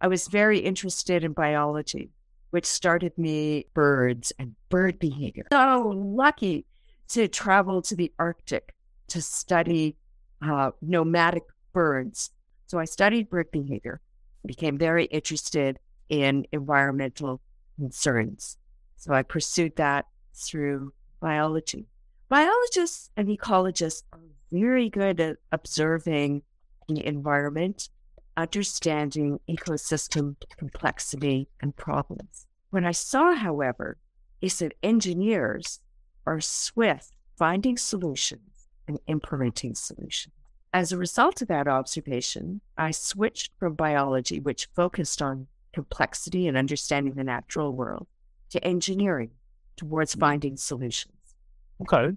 I was very interested in biology, which started me birds and bird behavior. So lucky to travel to the Arctic to study uh, nomadic birds. So I studied bird behavior, became very interested in environmental concerns. So I pursued that through biology. Biologists and ecologists are very good at observing the environment, understanding ecosystem complexity and problems. What I saw, however, is that engineers are swift finding solutions and implementing solutions. As a result of that observation, I switched from biology, which focused on complexity and understanding the natural world, to engineering towards finding solutions. Okay.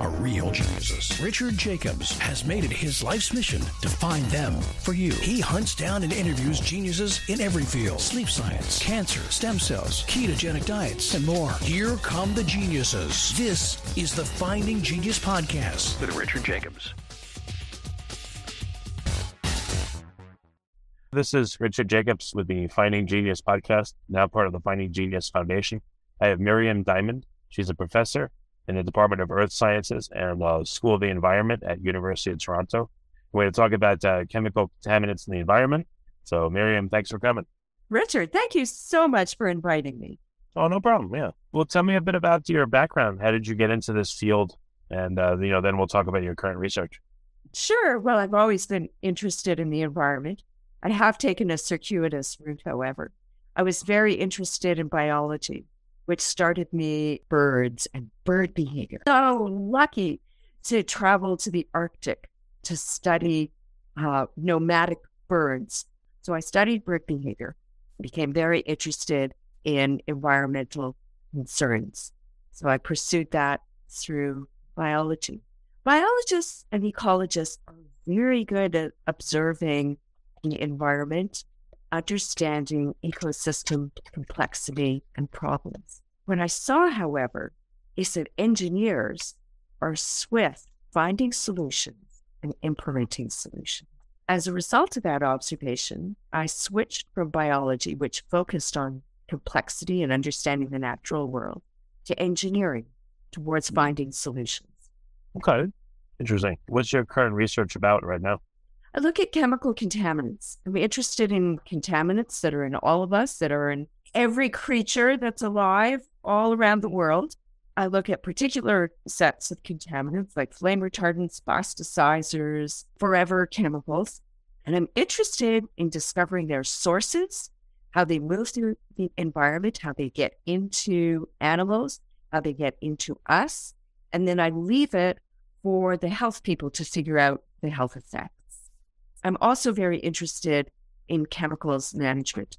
are real geniuses. Richard Jacobs has made it his life's mission to find them for you. He hunts down and interviews geniuses in every field sleep science, cancer, stem cells, ketogenic diets, and more. Here come the geniuses. This is the Finding Genius Podcast. With Richard Jacobs. This is Richard Jacobs with the Finding Genius podcast, now part of the Finding Genius Foundation. I have Miriam Diamond. She's a professor in the Department of Earth Sciences and uh, School of the Environment at University of Toronto. We're going to talk about uh, chemical contaminants in the environment. So, Miriam, thanks for coming. Richard, thank you so much for inviting me. Oh, no problem. Yeah. Well, tell me a bit about your background. How did you get into this field? And, uh, you know, then we'll talk about your current research. Sure. Well, I've always been interested in the environment. I have taken a circuitous route, however. I was very interested in biology, which started me birds and bird behavior. So lucky to travel to the Arctic to study uh, nomadic birds. So I studied bird behavior, became very interested in environmental concerns. So I pursued that through biology. Biologists and ecologists are very good at observing the environment, understanding ecosystem complexity and problems. What I saw, however, is that engineers are swift finding solutions and implementing solutions. As a result of that observation, I switched from biology, which focused on complexity and understanding the natural world, to engineering towards finding solutions. Okay. Interesting. What's your current research about right now? I look at chemical contaminants. I'm interested in contaminants that are in all of us, that are in every creature that's alive all around the world. I look at particular sets of contaminants like flame retardants, plasticizers, forever chemicals. And I'm interested in discovering their sources, how they move through the environment, how they get into animals, how they get into us. And then I leave it for the health people to figure out the health effects. I'm also very interested in chemicals management.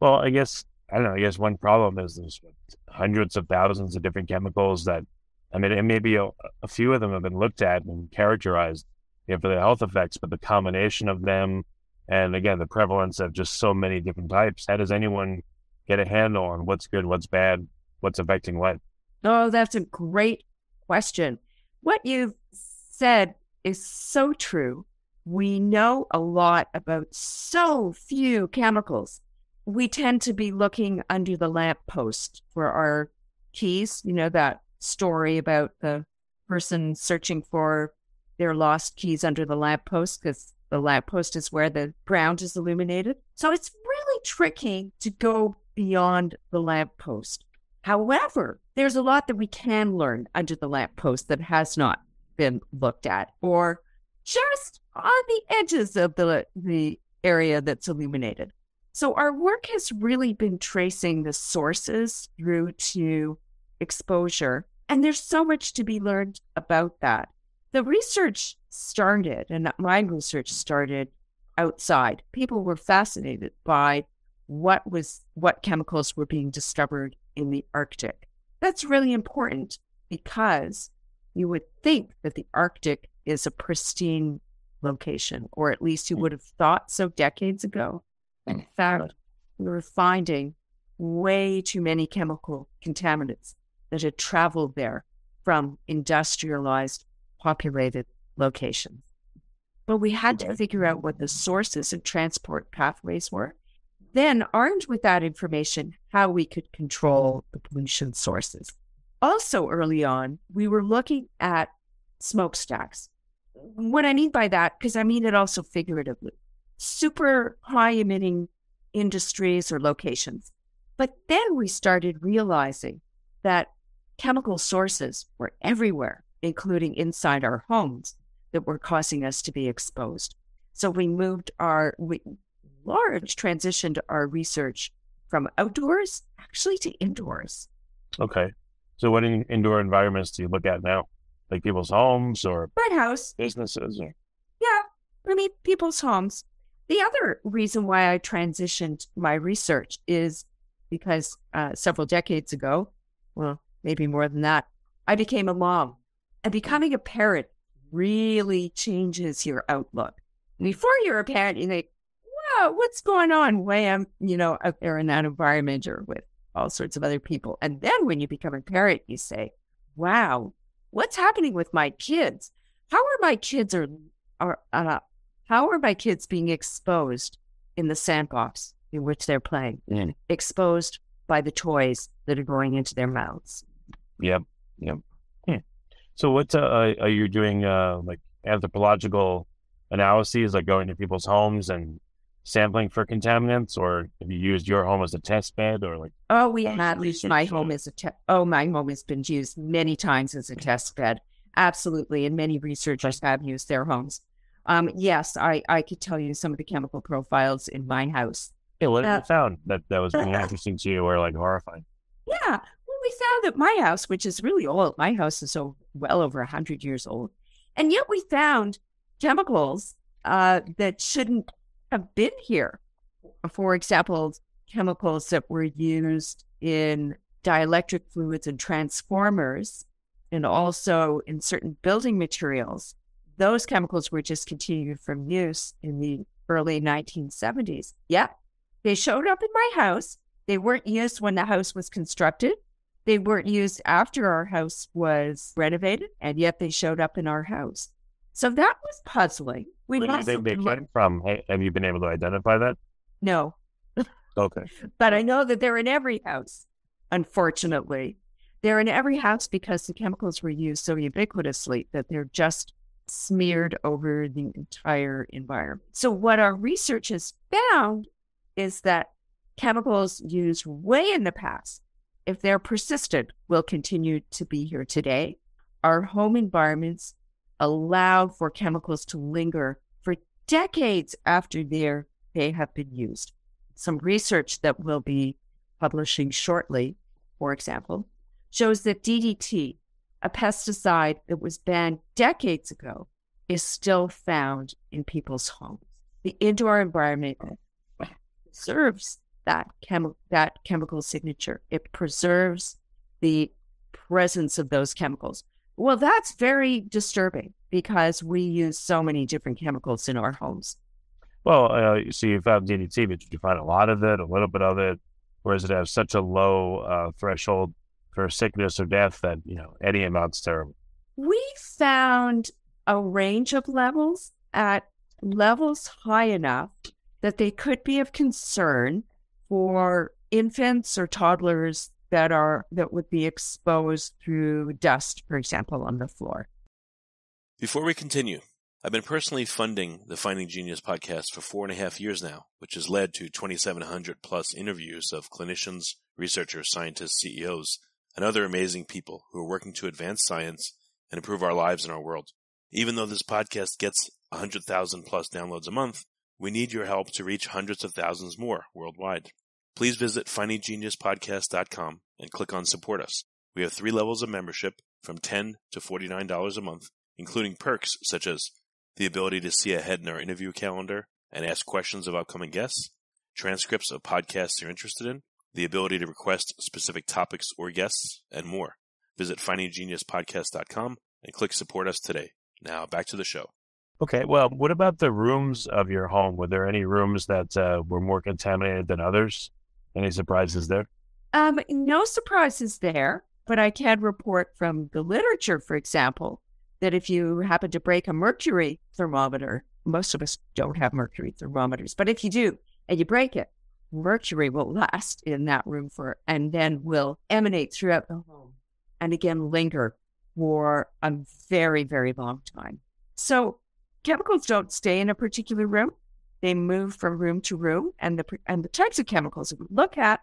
Well, I guess I don't know. I guess one problem is there's hundreds of thousands of different chemicals that I mean, and maybe a, a few of them have been looked at and characterized you know, for their health effects, but the combination of them and again the prevalence of just so many different types. How does anyone get a handle on what's good, what's bad, what's affecting what? Oh, that's a great question. What you've said is so true. We know a lot about so few chemicals. We tend to be looking under the lamppost for our keys. You know, that story about the person searching for their lost keys under the lamppost because the lamppost is where the ground is illuminated. So it's really tricky to go beyond the lamppost. However, there's a lot that we can learn under the lamppost that has not been looked at or just on the edges of the, the area that's illuminated. So our work has really been tracing the sources through to exposure. And there's so much to be learned about that. The research started, and my research started outside. People were fascinated by what was what chemicals were being discovered in the Arctic. That's really important because you would think that the Arctic is a pristine location, or at least you mm. would have thought so decades ago. In mm. fact, we were finding way too many chemical contaminants that had traveled there from industrialized, populated locations. But we had to figure out what the sources and transport pathways were. Then, armed with that information, how we could control the pollution sources. Also, early on, we were looking at smokestacks. What I mean by that, because I mean it also figuratively, super high emitting industries or locations. But then we started realizing that chemical sources were everywhere, including inside our homes, that were causing us to be exposed. So we moved our we, large transitioned our research from outdoors actually to indoors. Okay. So what in, indoor environments do you look at now? Like people's homes or Red house, businesses or yeah, I mean people's homes. The other reason why I transitioned my research is because uh, several decades ago, well, maybe more than that, I became a mom. And becoming a parent really changes your outlook. Before you're a parent, you think, wow, what's going on? Way I'm, you know, out there in that environment or with all sorts of other people. And then when you become a parent, you say, wow, what's happening with my kids? How are my kids are, are uh, how are my kids being exposed in the sandbox in which they're playing? Mm. Exposed by the toys that are going into their mouths. Yep. Yep. Hmm. So what uh, are you doing uh, like anthropological analyses, like going to people's homes and sampling for contaminants, or have you used your home as a test bed, or like? Oh, we have used my uh, home as a te- oh, my home has been used many times as a test bed. Absolutely, and many researchers have used their homes. Um, yes, I I could tell you some of the chemical profiles in my house. Hey, what have Uh, you found that that was really interesting to you, or like horrifying? Yeah, well, we found that my house, which is really old, my house is so well over a hundred years old, and yet we found chemicals uh, that shouldn't have been here. For example, chemicals that were used in dielectric fluids and transformers, and also in certain building materials. Those chemicals were discontinued from use in the early 1970s. Yep, they showed up in my house. They weren't used when the house was constructed. They weren't used after our house was renovated, and yet they showed up in our house. So that was puzzling. We Where do you also think they looked- came from? Have you been able to identify that? no, Okay. but I know that they're in every house, unfortunately. They're in every house because the chemicals were used so ubiquitously that they're just smeared over the entire environment. So, what our research has found is that chemicals used way in the past, if they're persistent, will continue to be here today. Our home environments allow for chemicals to linger for decades after they have been used some research that we'll be publishing shortly, for example, shows that DDT, a pesticide that was banned decades ago, is still found in people's homes. The indoor environment preserves that, that chemical signature. It preserves the presence of those chemicals. Well, that's very disturbing because we use so many different chemicals in our homes. Well, uh, see, you found DDT, but did you find a lot of it, a little bit of it, or does it have such a low uh, threshold for sickness or death that you know any amount's terrible? We found a range of levels at levels high enough that they could be of concern for infants or toddlers that are that would be exposed through dust, for example, on the floor. Before we continue, I've been personally funding the Finding Genius podcast for four and a half years now, which has led to 2,700 plus interviews of clinicians, researchers, scientists, CEOs, and other amazing people who are working to advance science and improve our lives and our world. Even though this podcast gets 100,000 plus downloads a month, we need your help to reach hundreds of thousands more worldwide. Please visit findinggeniuspodcast.com and click on support us. We have three levels of membership from 10 to $49 a month, including perks such as the ability to see ahead in our interview calendar and ask questions of upcoming guests, transcripts of podcasts you're interested in, the ability to request specific topics or guests, and more. Visit findinggeniuspodcast.com and click support us today. Now back to the show. Okay. Well, what about the rooms of your home? Were there any rooms that uh, were more contaminated than others? Any surprises there? Um, no surprises there, but I can report from the literature, for example, that if you happen to break a mercury thermometer, most of us don't have mercury thermometers, but if you do and you break it, mercury will last in that room for and then will emanate throughout the home and again linger for a very, very long time. So chemicals don't stay in a particular room. They move from room to room, and the and the types of chemicals that we look at,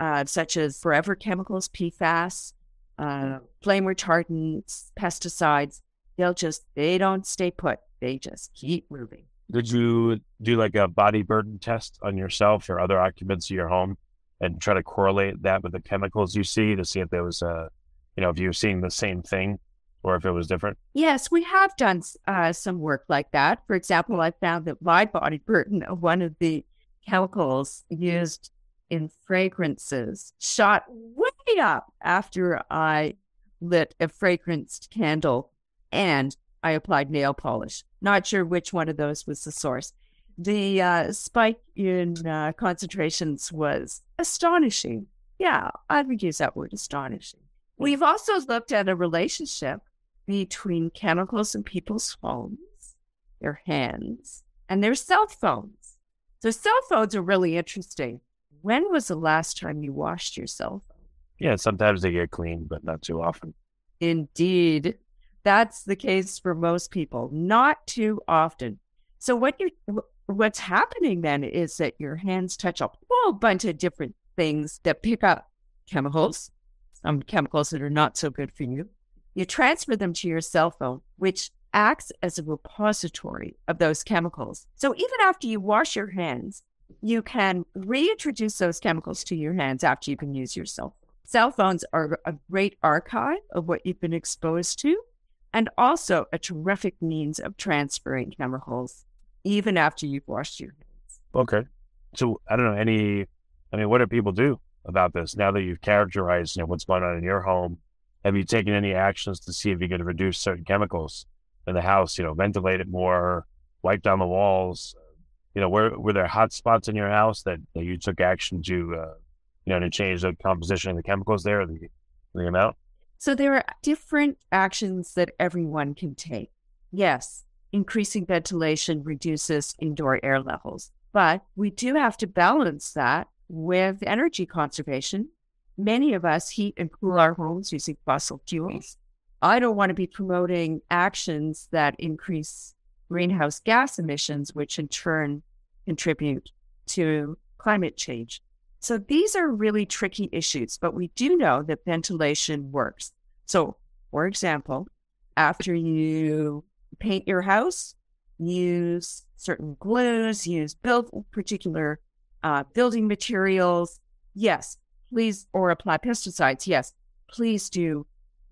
uh, such as forever chemicals, PFAS, uh, flame retardants, pesticides, they'll just they don't stay put. They just keep moving. Did you do like a body burden test on yourself or other occupants of your home and try to correlate that with the chemicals you see to see if there was a, you know, if you were seeing the same thing or if it was different? Yes, we have done uh, some work like that. For example, I found that my body burden of one of the chemicals used in fragrances shot way up after I lit a fragranced candle and I applied nail polish. Not sure which one of those was the source. The uh, spike in uh, concentrations was astonishing. Yeah, I would use that word astonishing. We've also looked at a relationship between chemicals in people's homes, their hands, and their cell phones. So, cell phones are really interesting. When was the last time you washed your cell phone? Yeah, sometimes they get clean, but not too often. Indeed. That's the case for most people, not too often. So what you what's happening then is that your hands touch a whole bunch of different things that pick up chemicals, some chemicals that are not so good for you. You transfer them to your cell phone, which acts as a repository of those chemicals. So even after you wash your hands, you can reintroduce those chemicals to your hands after you can use your cell phone. Cell phones are a great archive of what you've been exposed to and also a terrific means of transferring chemicals even after you've washed your hands. Okay. So I don't know any I mean what do people do about this now that you've characterized you know, what's going on in your home? Have you taken any actions to see if you can reduce certain chemicals in the house, you know, ventilate it more, wipe down the walls? You know, were were there hot spots in your house that, that you took action to uh, you know, to change the composition of the chemicals there, the the amount? So there are different actions that everyone can take. Yes, increasing ventilation reduces indoor air levels, but we do have to balance that with energy conservation. Many of us heat and cool our homes using fossil fuels. I don't want to be promoting actions that increase greenhouse gas emissions, which in turn contribute to climate change. So these are really tricky issues, but we do know that ventilation works. So, for example, after you paint your house, use certain glues, use build particular uh, building materials. Yes, please, or apply pesticides. Yes, please do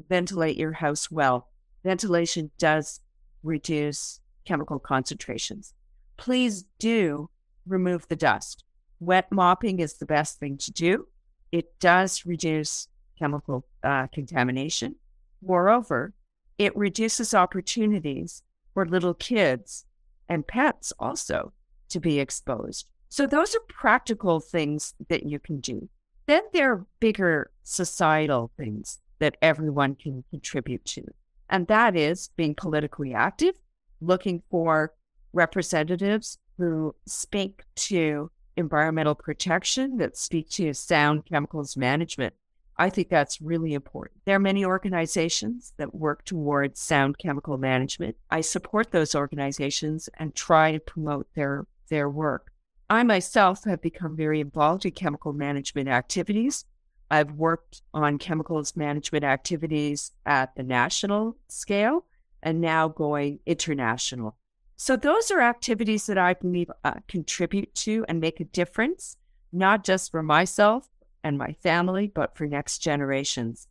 ventilate your house well. Ventilation does reduce chemical concentrations. Please do remove the dust wet mopping is the best thing to do. It does reduce chemical uh, contamination. Moreover, it reduces opportunities for little kids and pets also to be exposed. So, those are practical things that you can do. Then there are bigger societal things that everyone can contribute to. And that is being politically active, looking for representatives who speak to environmental protection that speak to sound chemicals management. I think that's really important. There are many organizations that work towards sound chemical management. I support those organizations and try to promote their, their work. I myself have become very involved in chemical management activities. I've worked on chemicals management activities at the national scale and now going international. So those are activities that I believe uh, contribute to and make a difference, not just for myself and my family, but for next generations.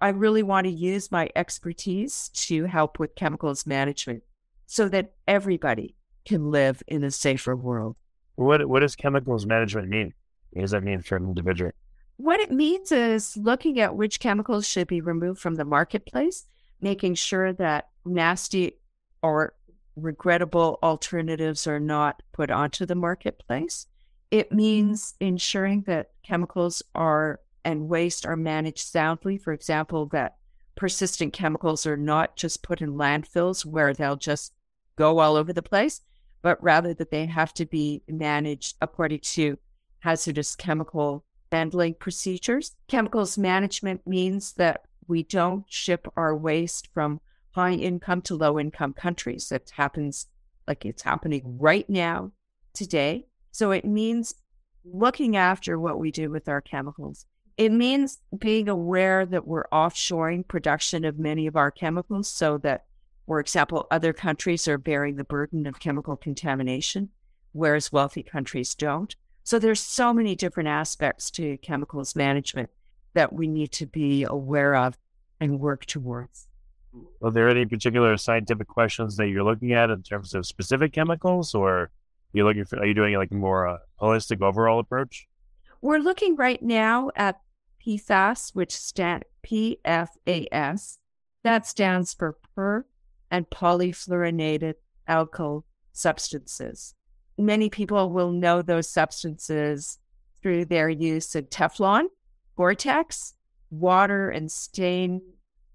I really want to use my expertise to help with chemicals management so that everybody can live in a safer world. What what does chemicals management mean? What does that mean for an individual? What it means is looking at which chemicals should be removed from the marketplace, making sure that nasty or regrettable alternatives are not put onto the marketplace. It means ensuring that chemicals are and waste are managed soundly. For example, that persistent chemicals are not just put in landfills where they'll just go all over the place, but rather that they have to be managed according to hazardous chemical handling procedures. Chemicals management means that we don't ship our waste from high income to low income countries. That happens like it's happening right now, today. So it means looking after what we do with our chemicals. It means being aware that we're offshoring production of many of our chemicals so that, for example, other countries are bearing the burden of chemical contamination, whereas wealthy countries don't. So there's so many different aspects to chemicals management that we need to be aware of and work towards. Are there any particular scientific questions that you're looking at in terms of specific chemicals, or are you looking for? Are you doing like more a holistic overall approach? We're looking right now at PFAS, which stand PFAS. That stands for per and polyfluorinated alkyl substances. Many people will know those substances through their use in Teflon, Gore-Tex, water and stain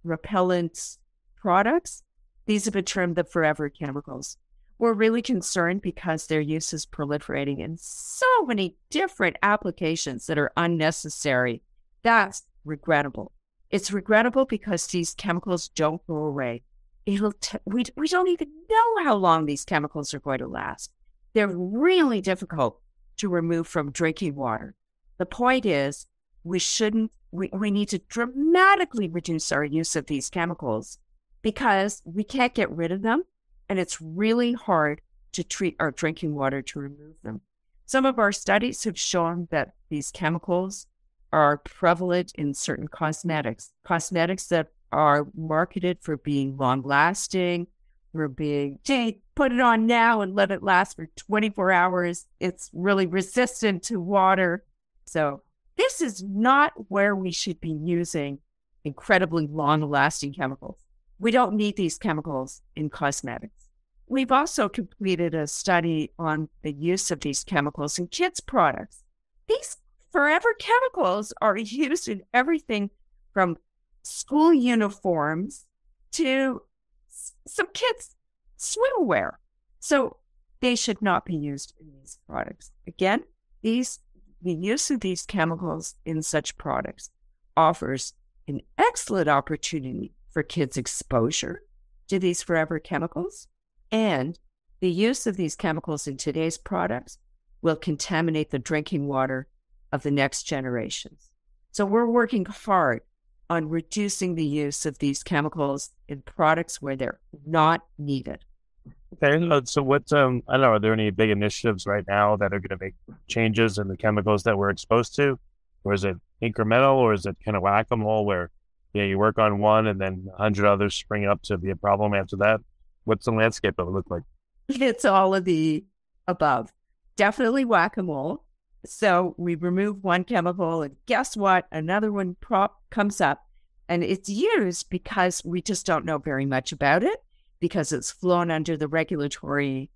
repellent products. These have been termed the forever chemicals. We're really concerned because their use is proliferating in so many different applications that are unnecessary that's regrettable. It's regrettable because these chemicals don't go away. It'll t- we, we don't even know how long these chemicals are going to last. They're really difficult to remove from drinking water. The point is, we shouldn't, we, we need to dramatically reduce our use of these chemicals because we can't get rid of them. And it's really hard to treat our drinking water to remove them. Some of our studies have shown that these chemicals are prevalent in certain cosmetics, cosmetics that are marketed for being long lasting, for being, gee, put it on now and let it last for 24 hours. It's really resistant to water. So, this is not where we should be using incredibly long lasting chemicals. We don't need these chemicals in cosmetics. We've also completed a study on the use of these chemicals in kids' products. These forever chemicals are used in everything from school uniforms to some kids' swimwear. So they should not be used in these products. Again, these the use of these chemicals in such products offers an excellent opportunity for kids' exposure to these forever chemicals. And the use of these chemicals in today's products will contaminate the drinking water of the next generations. So we're working hard on reducing the use of these chemicals in products where they're not needed. Okay, so what? Um, I don't know. Are there any big initiatives right now that are going to make changes in the chemicals that we're exposed to, or is it incremental, or is it kind of whack a mole where, yeah, you work on one and then a hundred others spring up to be a problem after that? What's the landscape of it look like? It's all of the above. Definitely whack a mole. So we remove one chemical, and guess what? Another one prop comes up, and it's used because we just don't know very much about it because it's flown under the regulatory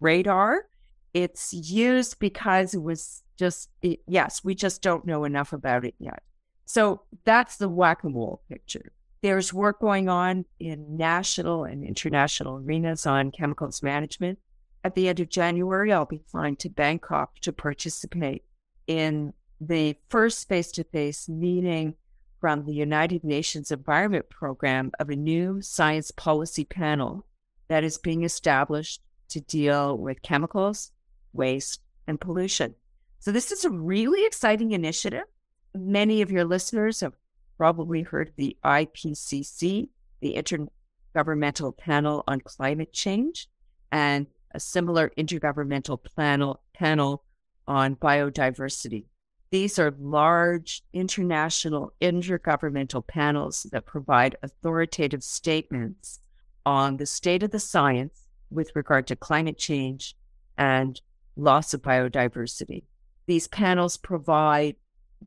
radar. It's used because it was just, it, yes, we just don't know enough about it yet. So that's the whack a mole picture. There's work going on in national and international arenas on chemicals management at the end of January, I'll be flying to Bangkok to participate in the first face to face meeting from the United Nations Environment Program of a new science policy panel that is being established to deal with chemicals, waste, and pollution. So, this is a really exciting initiative. Many of your listeners have probably heard the IPCC, the Intergovernmental Panel on Climate Change. And a similar intergovernmental panel, panel on biodiversity. These are large international intergovernmental panels that provide authoritative statements on the state of the science with regard to climate change and loss of biodiversity. These panels provide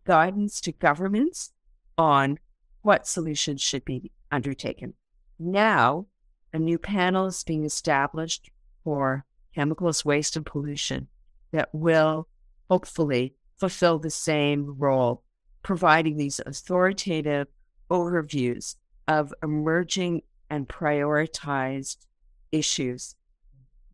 guidance to governments on what solutions should be undertaken. Now, a new panel is being established for chemicals, waste, and pollution that will hopefully fulfill the same role, providing these authoritative overviews of emerging and prioritized issues.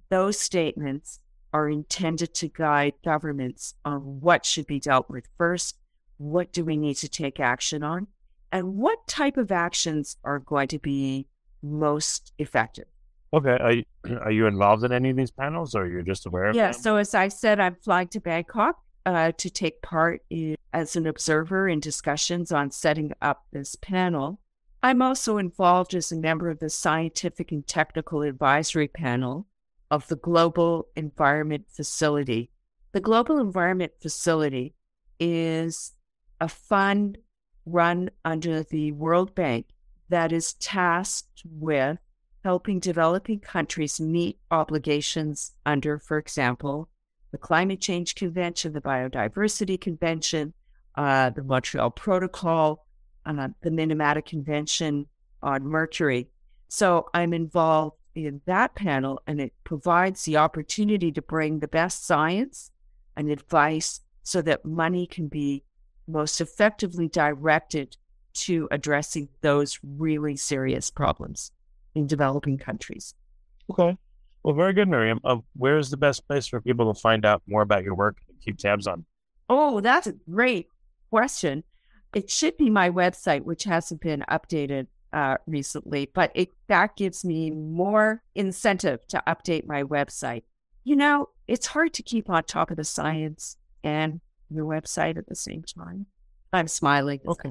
Those statements are intended to guide governments on what should be dealt with first, what do we need to take action on, and what type of actions are going to be most effective. Okay. Are you, are you involved in any of these panels or you're just aware of Yeah. them? So, as I said, I'm flying to Bangkok uh, to take part in, as an observer in discussions on setting up this panel. I'm also involved as a member of the Scientific and Technical Advisory Panel of the Global Environment Facility. The Global Environment Facility is a fund run under the World Bank that is tasked with helping developing countries meet obligations under, for example, the Climate Change Convention, the Biodiversity Convention, uh, the Montreal Protocol, uh, the Minamata Convention on Mercury. So I'm involved in that panel, and it provides the opportunity to bring the best science and advice so that money can be most effectively directed to addressing those really serious problems in developing countries. Okay. Well, very good, Miriam. Uh, where is the best place for people to find out more about your work and keep tabs on? Oh, that's a great question. It should be my website, which hasn't been updated uh, recently, but it that gives me more incentive to update my website. You know, it's hard to keep on top of the science and your website at the same time. I'm smiling Okay.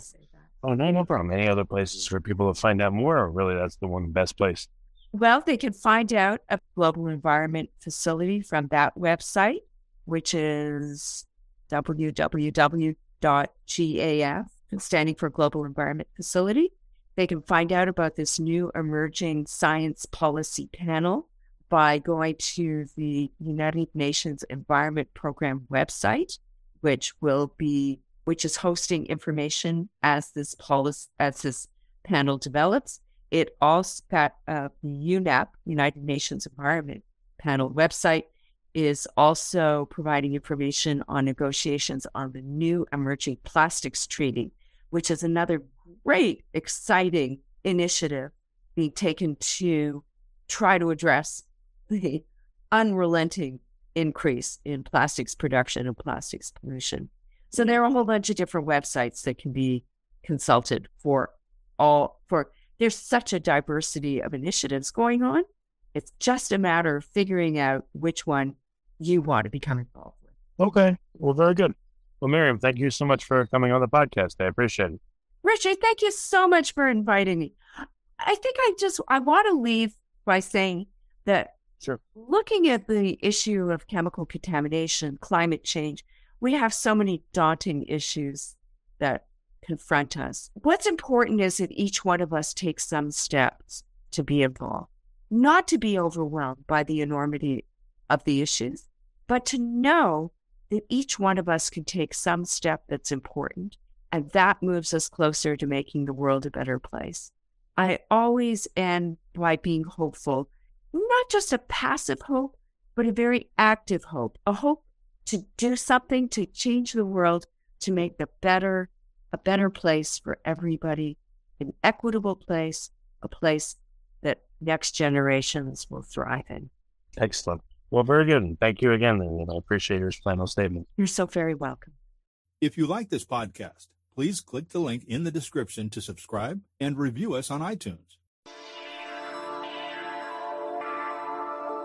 Oh, no, no problem. Any other places for people to find out more? Or really, that's the one best place. Well, they can find out a global environment facility from that website, which is www.gef, standing for Global Environment Facility. They can find out about this new emerging science policy panel by going to the United Nations Environment Program website, which will be which is hosting information as this policy as this panel develops. It also got uh, UNEP, United Nations Environment Panel website, is also providing information on negotiations on the new emerging plastics treaty, which is another great, exciting initiative being taken to try to address the unrelenting increase in plastics production and plastics pollution. So there are a whole bunch of different websites that can be consulted for all for there's such a diversity of initiatives going on. It's just a matter of figuring out which one you want to become involved with. Okay. Well, very good. Well, Miriam, thank you so much for coming on the podcast. I appreciate it. Richard, thank you so much for inviting me. I think I just I want to leave by saying that Sure. looking at the issue of chemical contamination, climate change, we have so many daunting issues that confront us. What's important is that each one of us takes some steps to be involved, not to be overwhelmed by the enormity of the issues, but to know that each one of us can take some step that's important. And that moves us closer to making the world a better place. I always end by being hopeful, not just a passive hope, but a very active hope, a hope to do something to change the world, to make the better, a better place for everybody, an equitable place, a place that next generations will thrive in. Excellent. Well, very good. And thank you again. And I appreciate your final statement. You're so very welcome. If you like this podcast, please click the link in the description to subscribe and review us on iTunes.